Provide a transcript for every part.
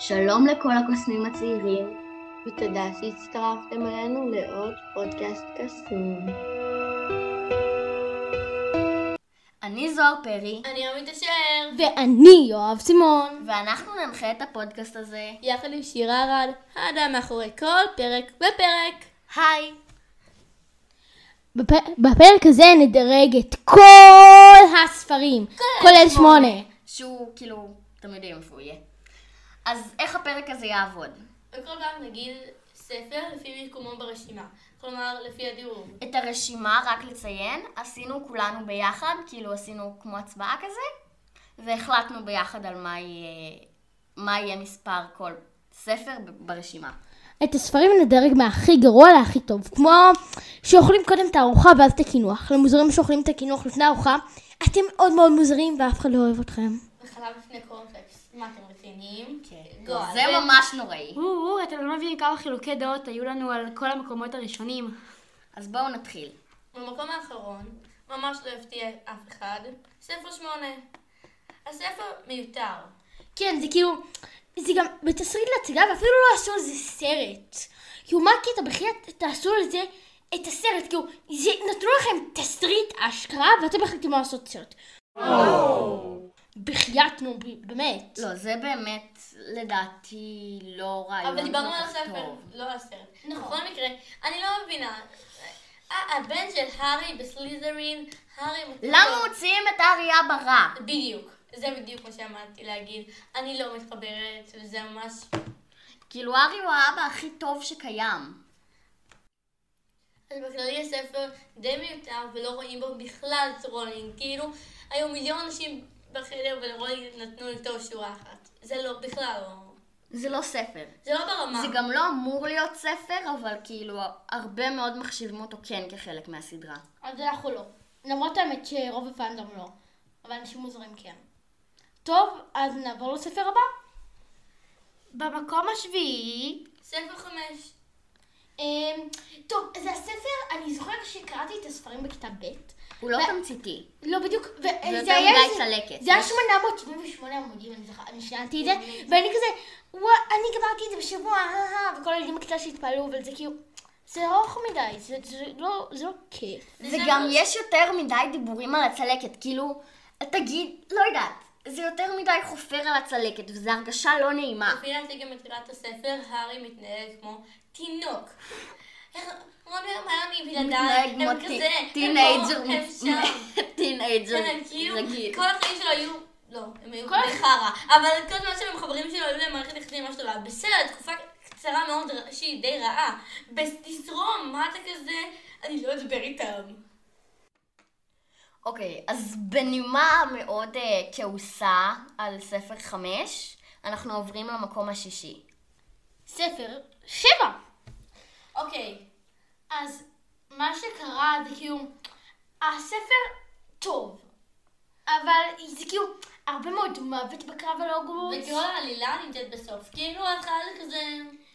שלום לכל הקוסמים הצעירים. ותודה שהצטרפתם אלינו לעוד פודקאסט קסום. אני זוהר פרי, אני עמית אשר. ואני יואב סימון. ואנחנו ננחה את הפודקאסט הזה. יחד עם שירה ארד, האדם מאחורי כל פרק ופרק. היי! בפ... בפרק הזה נדרג את כל הספרים, כולל שמונה. שהוא כאילו, אתם יודעים איפה הוא יהיה. אז איך הפרק הזה יעבוד? וכל פעם נגיד ספר לפי מיקומו ברשימה. כלומר, לפי הדירוג. את הרשימה, רק לציין, עשינו כולנו ביחד, כאילו עשינו כמו הצבעה כזה, והחלטנו ביחד על מה יהיה, מה יהיה מספר כל ספר ברשימה. את הספרים נדרג מהכי גרוע להכי טוב, כמו שאוכלים קודם את הארוחה ואז את הקינוח. למוזרים שאוכלים את הקינוח לפני הארוחה, אתם מאוד מאוד מוזרים ואף אחד לא אוהב אתכם. וחלב לפני אתם רציניים? כן. גועל. זה ממש נוראי. או, אתם לא מבינים כמה חילוקי דעות היו לנו על כל המקומות הראשונים. אז בואו נתחיל. במקום האחרון, ממש לא הפתיע אף אחד, ספר שמונה. הספר מיותר. כן, זה כאילו, זה גם בתסריט להצגה ואפילו לא עשו על זה סרט. כאילו, מה הקטע? בחייאת תעשו על זה את הסרט, כאילו, זה, נתנו לכם תסריט אשכרה ואתם החליטים לא לעשות סרט. בחייאת, נו, באמת. לא, זה באמת, לדעתי, לא רעיון אבל דיברנו על הספר. לא על הסרט. בכל מקרה, אני לא מבינה. הבן של הארי בסליזרין, הארי... למה מוציאים את האריה ברע? בדיוק. זה בדיוק מה שעמדתי להגיד. אני לא מתחברת, וזה ממש... כאילו, הארי הוא האבא הכי טוב שקיים. אז בכללי הספר די מיותר ולא רואים בו בכלל את רולינג. כאילו, היו מיליון אנשים בחדר ולרולינג נתנו לכתוב שורה אחת. זה לא, בכלל לא. זה לא ספר. זה לא ברמה. זה גם לא אמור להיות ספר, אבל כאילו, הרבה מאוד מחשיבים אותו כן כחלק מהסדרה. אז אנחנו לא. למרות האמת שרוב ה fandom לא. אבל אנשים מוזרים כן. טוב, אז נעבור לספר הבא. במקום השביעי, ספר חמש. אמ, טוב, זה הספר, אני זוכרת שקראתי את הספרים בכיתה ב'. הוא לא תמציתי. לא בדיוק, זה היה איזה- צלקת. זה היה יש- 878 עמודים, אני זוכרת, אני שיננתי את זה, ואני כזה, אני גמרתי את זה בשבוע, אה, אה, וכל הילדים בכיתה שהתפעלו, אבל זה כאילו, זה ארוך מדי, זה זה לא זה לא כיף. וגם יש יותר מדי דיבורים על הצלקת, כאילו, תגיד, לא יודעת, זה יותר מדי חופר על הצלקת, וזו הרגשה לא נעימה. לפי דעתי גם בתחילת הספר, הארי מתנהג כמו תינוק. רוני הרמיוני בלעדיי, הם כזה, טי- הם טינאג'ר, פה, הם שם. טינאג'ר כן, כאילו. כל החיים שלו היו, לא, הם היו די חרא, אבל כל הזמן שהם חברים שלו היו להם מערכת יחסים ממש טובה. בסדר, תקופה קצרה מאוד שהיא די רעה. תזרום, מה אתה כזה? אני לא אדבר איתם. אוקיי, אז בנימה מאוד אה, כעוסה על ספר חמש, אנחנו עוברים למקום השישי. ספר שבע. אוקיי, אז מה שקרה זה כאילו, הספר טוב, אבל זה כאילו הרבה מאוד מוות בקרב על הוגוורטס. וכל העלילה נמצאת בסוף. כאילו ההתחלה זה כזה...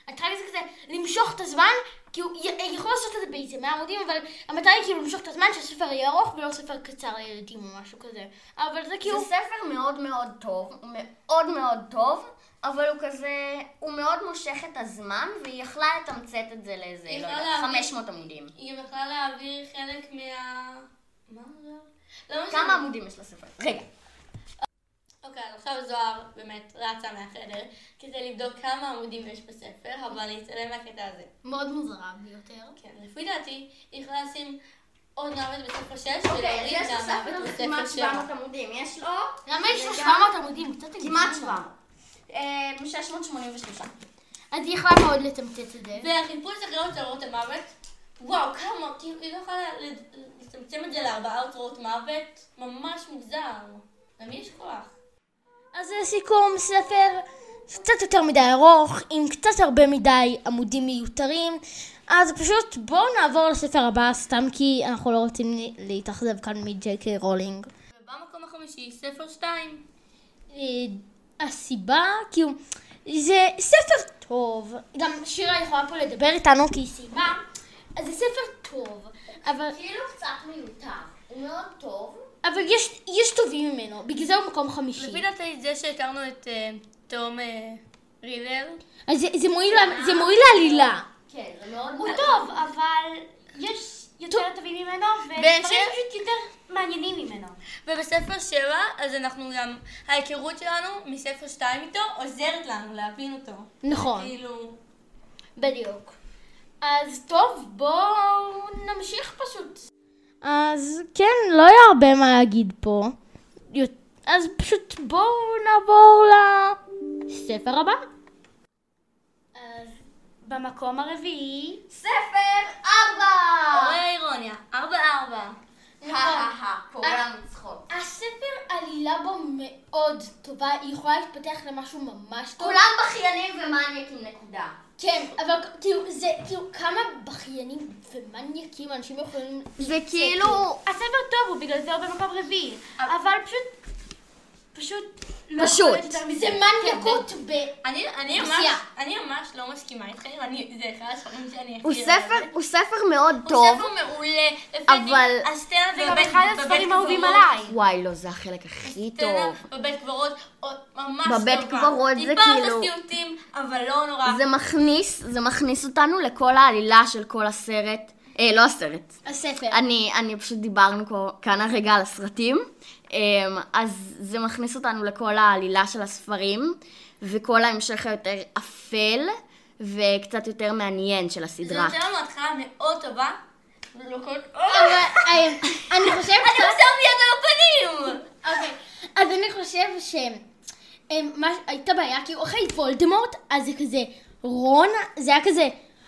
ההתחלה זה כזה למשוך את הזמן, כאילו, י- יכול לעשות את זה באיזה 100 עמודים, אבל המטרה היא כאילו למשוך את הזמן שהספר יהיה ארוך ולא ספר קצר לילדים או משהו כזה. אבל זה כאילו, זה ספר מאוד מאוד טוב, הוא מאוד מאוד טוב, אבל הוא כזה, הוא מאוד מושך את הזמן, והיא יכלה לתמצת את זה לאיזה, היא לא יודעת, להביא- 500 עמודים. היא יכלה להעביר חלק מה... מה זה? לא משנה. כמה עמודים יש לספר? רגע. אוקיי, אז עכשיו זוהר באמת רצה מהחדר כדי לבדוק כמה עמודים יש בספר, אבל אני אתעלם מהקטע הזה. מאוד מוזרה ביותר. כן, לפי דעתי, היא יכולה לשים עוד מוות בספר 6 אוקיי, ולהוריד יש את לספר המוות הזה בספר כמעט 7. 700 עמודים, יש לו? למה יש לו רגע. 700 עמודים? כמעט הגזמת. 700. אה, 683. אז היא יכלה מאוד לתמצת את זה. והחיפוש אחרי אוצרות המוות, וואו, כמה, כאילו, היא לא יכולה לצמצם את זה לארבעה אוצרות מוות, ממש מוזר. למי יש כוח? אז לסיכום, ספר קצת יותר מדי ארוך, עם קצת הרבה מדי עמודים מיותרים. אז פשוט בואו נעבור לספר הבא, סתם כי אנחנו לא רוצים להתאכזב כאן מג'יי קיי רולינג. ובמקום החמישי, ספר 2. אה, הסיבה, כאילו, זה ספר טוב. גם שירה יכולה פה לדבר איתנו כי היא סיימה. אז זה ספר טוב, אבל, כאילו קצת מיותר. הוא מאוד טוב. אבל יש, יש טובים ממנו, בגלל זה הוא מקום חמישי. לפי דעתי זה שהכרנו את אה, תום אה, רילר. אז זה- זה מועיל לה- זה מועיל לעלילה. כן, זה מאוד... הוא טוב, אבל יש יותר טובים ממנו, ודברים בהמשך- פשוט יותר מעניינים ממנו. ובספר 7, אז אנחנו גם, ההיכרות שלנו מספר 2 איתו עוזרת לנו להבין אותו. נכון. כאילו, בדיוק. אז טוב, בואו נמשיך פשוט. אז כן, לא היה הרבה מה להגיד פה. אז פשוט בואו נעבור לספר הבא. אז במקום הרביעי, ספר ארבע! הורי האירוניה, 4-4. הא כולם צחוק. הספר עלילה בו מאוד טובה, היא יכולה להתפתח למשהו ממש טוב. כולם בכיינים ומניאקים נקודה. כן, אבל כאילו, זה, כאילו, כמה בכיינים ומניאקים אנשים יכולים... וכאילו... הספר טוב, הוא בגלל זה הוא במקום רביעי, אבל פשוט, פשוט, לא פשוט. יכול להיות יותר מזה. זה מניאקות ב... אני, אני ממש, עשייה. אני ממש לא מסכימה איתכם, אני, זה אחד הספרים שאני הכי הוא אוהבת. ספר, הוא ספר מאוד הוא טוב. ספר מעולה. אבל- הסצנה זה גם בבית- אחד בבית הספרים האהובים עליי. וואי, לא, זה החלק הכי טוב. בבית קברות, ממש בבית טובה. קברות זה טיפה כאילו- אותה סיוטים, אבל לא נורא. זה מכניס, זה מכניס אותנו לכל העלילה של כל הסרט. אה, לא הסרט. הספר. אני, אני פשוט דיברנו פה- כאן הרגע על הסרטים. אמ, אז זה מכניס אותנו לכל העלילה של הספרים, וכל ההמשך היותר אפל, וקצת יותר מעניין של זה הסדרה. נותן לנו התחלה מאוד טובה. כל... אבל אה, אני חושבת... אני עושה מיד על הפנים! אוקיי, אז אני חושב ש... אמ, הייתה בעיה, כאילו אחרי וולדמורט, אז זה כזה, רון, זה היה כזה,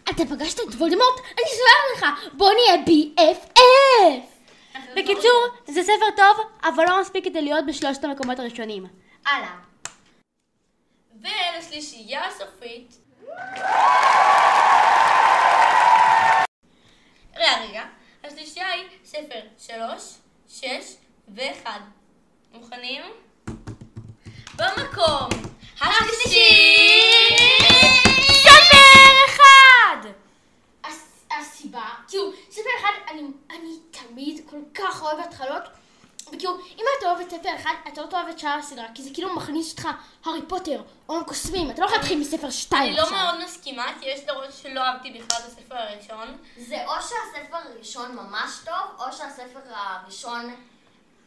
אתה פגשת את וולדמורט? אני סולח לך, בוא נהיה BFF! בקיצור, זה ספר טוב, אבל לא מספיק כדי להיות בשלושת המקומות הראשונים. הלאה. ולשלישייה הסופית. רגע, רגע. השלישייה היא ספר שלוש, שש ואחד. מוכנים? במקום השלישי! ספר אחד! הס- הסיבה, כאילו, ספר אחד, אני, אני תמיד כל כך אוהבת התחלות, וכאילו, אם אתה אוהב את ספר אחד, את שאר הסדרה, כי זה כאילו מכניס אותך הארי פוטר, עולם קוסמים, אתה לא יכול להתחיל מספר שתיים אני לא. מאוד מסכימה, כי יש דברים שלא אהבתי בכלל בספר הראשון. זה או שהספר הראשון ממש טוב, או שהספר הראשון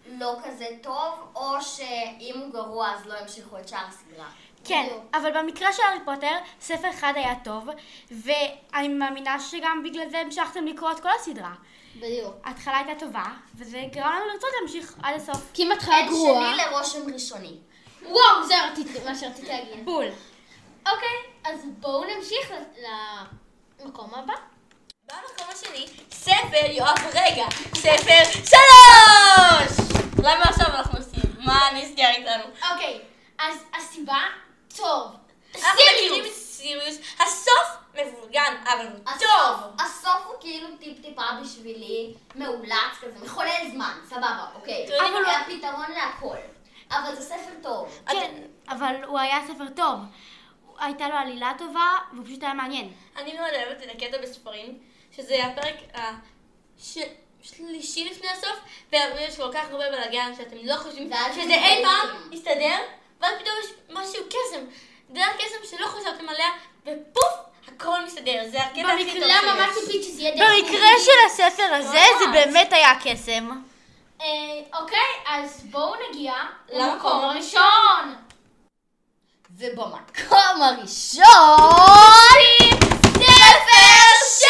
לא כזה טוב, או שאם הוא גרוע אז לא ימשיכו את שאר הסדרה. כן, אבל במקרה של הארי פוטר, ספר אחד היה טוב, ואני מאמינה שגם בגלל זה המשכתם לקרוא את כל הסדרה. בדיוק. ההתחלה הייתה טובה, וזה גרם לנו לרצות להמשיך עד הסוף. כי אם התחלה גרועה... שני לרושם ראשוני. וואו, זה רציתי- מה שרציתי להגיד. בול. אוקיי, אז בואו נמשיך למקום הבא. במקום השני, ספר, יואב, רגע, ספר שלוש! למה עכשיו אנחנו עושים? מה נסגר איתנו? אוקיי, אז הסיבה, טוב. אנחנו מכירים את אבל הוא טוב! הסוף, הוא כאילו טיפ-טיפה בשבילי מאולץ כזה, מחולל זמן, סבבה, אוקיי. אבל? הוא הפתרון להכל. אבל זה ספר טוב. כן, אבל הוא היה ספר טוב. הייתה לו עלילה טובה, והוא פשוט היה מעניין. אני מאוד אוהבת את הקטע בספרים, שזה הפרק השלישי לפני הסוף, ויש כל כך הרבה בלאגן שאתם לא חושבים שזה אי פעם. יסתדר, ואז פתאום יש משהו קסם. דרך קסם שלא חשבתם עליה, ופוף, הכל מסתדר. זה הקטע הכי טוב במקרה ממש שיש. ציפית שזה יהיה דרך במקרה של הספר הזה, זה באמת היה קסם. אה, אוקיי, אז בואו נגיע למקום הראשון. ובמקום הראשון, ספר שש!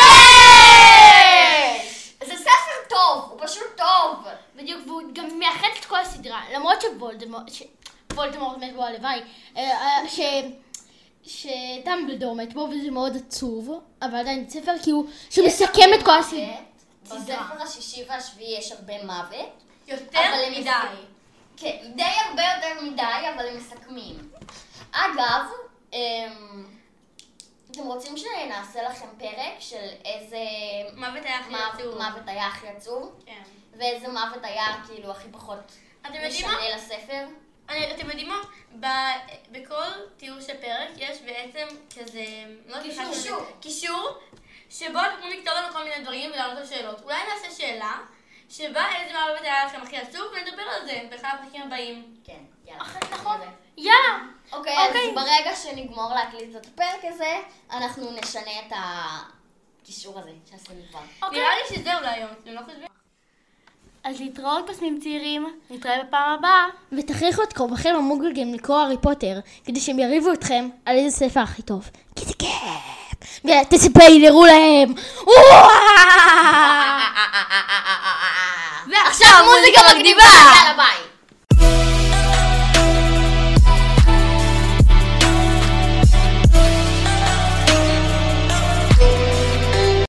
זה ספר טוב, הוא פשוט טוב. בדיוק, והוא גם מאחד את כל הסדרה, למרות שוולדמורט, וולדמורט מת בו הלוואי, אה, אה, ש... שדמבלדור מת בו וזה מאוד עצוב, אבל עדיין ספר כאילו שמסכם את כל הסדרה. בספר השישי והשביעי יש הרבה מוות. יותר מדי. כן, די הרבה יותר מדי, אבל הם מסכמים. אגב, אמ, אתם רוצים שנעשה לכם פרק של איזה מוות היה הכי עצוב. מוות היה הכי עצוב, כן. ואיזה מוות היה כאילו הכי פחות אתם יודעים משנה מה? לספר? אני- אתם יודעים מה? ב- בכל תיאור של פרק יש בעצם כזה... לא קישור. קישור, שבו אתם יכולים לכתוב לנו כל מיני דברים ולענות על שאלות. אולי נעשה שאלה, שבה איזה מוות היה לכם הכי עצוב, ונדבר על זה באחד הפרקים הבאים. כן. יאללה. נכון. יאללה. אוקיי, אוקיי. אז ברגע שנגמור להקליט את הפרק הזה, אנחנו נשנה את הקישור הזה שעשינו כבר. אוקיי. נראה לי שזהו להיום, אתם לא חושבים? אז להתראות קוסמים צעירים, נתראה בפעם הבאה. ותכריחו את קרובכם המוגלגים לקרוא הארי פוטר, כדי שהם יריבו אתכם על איזה ספר הכי טוב. כי זה כיף! ותספיילרו להם! וואו! עכשיו מוזיקה ביי!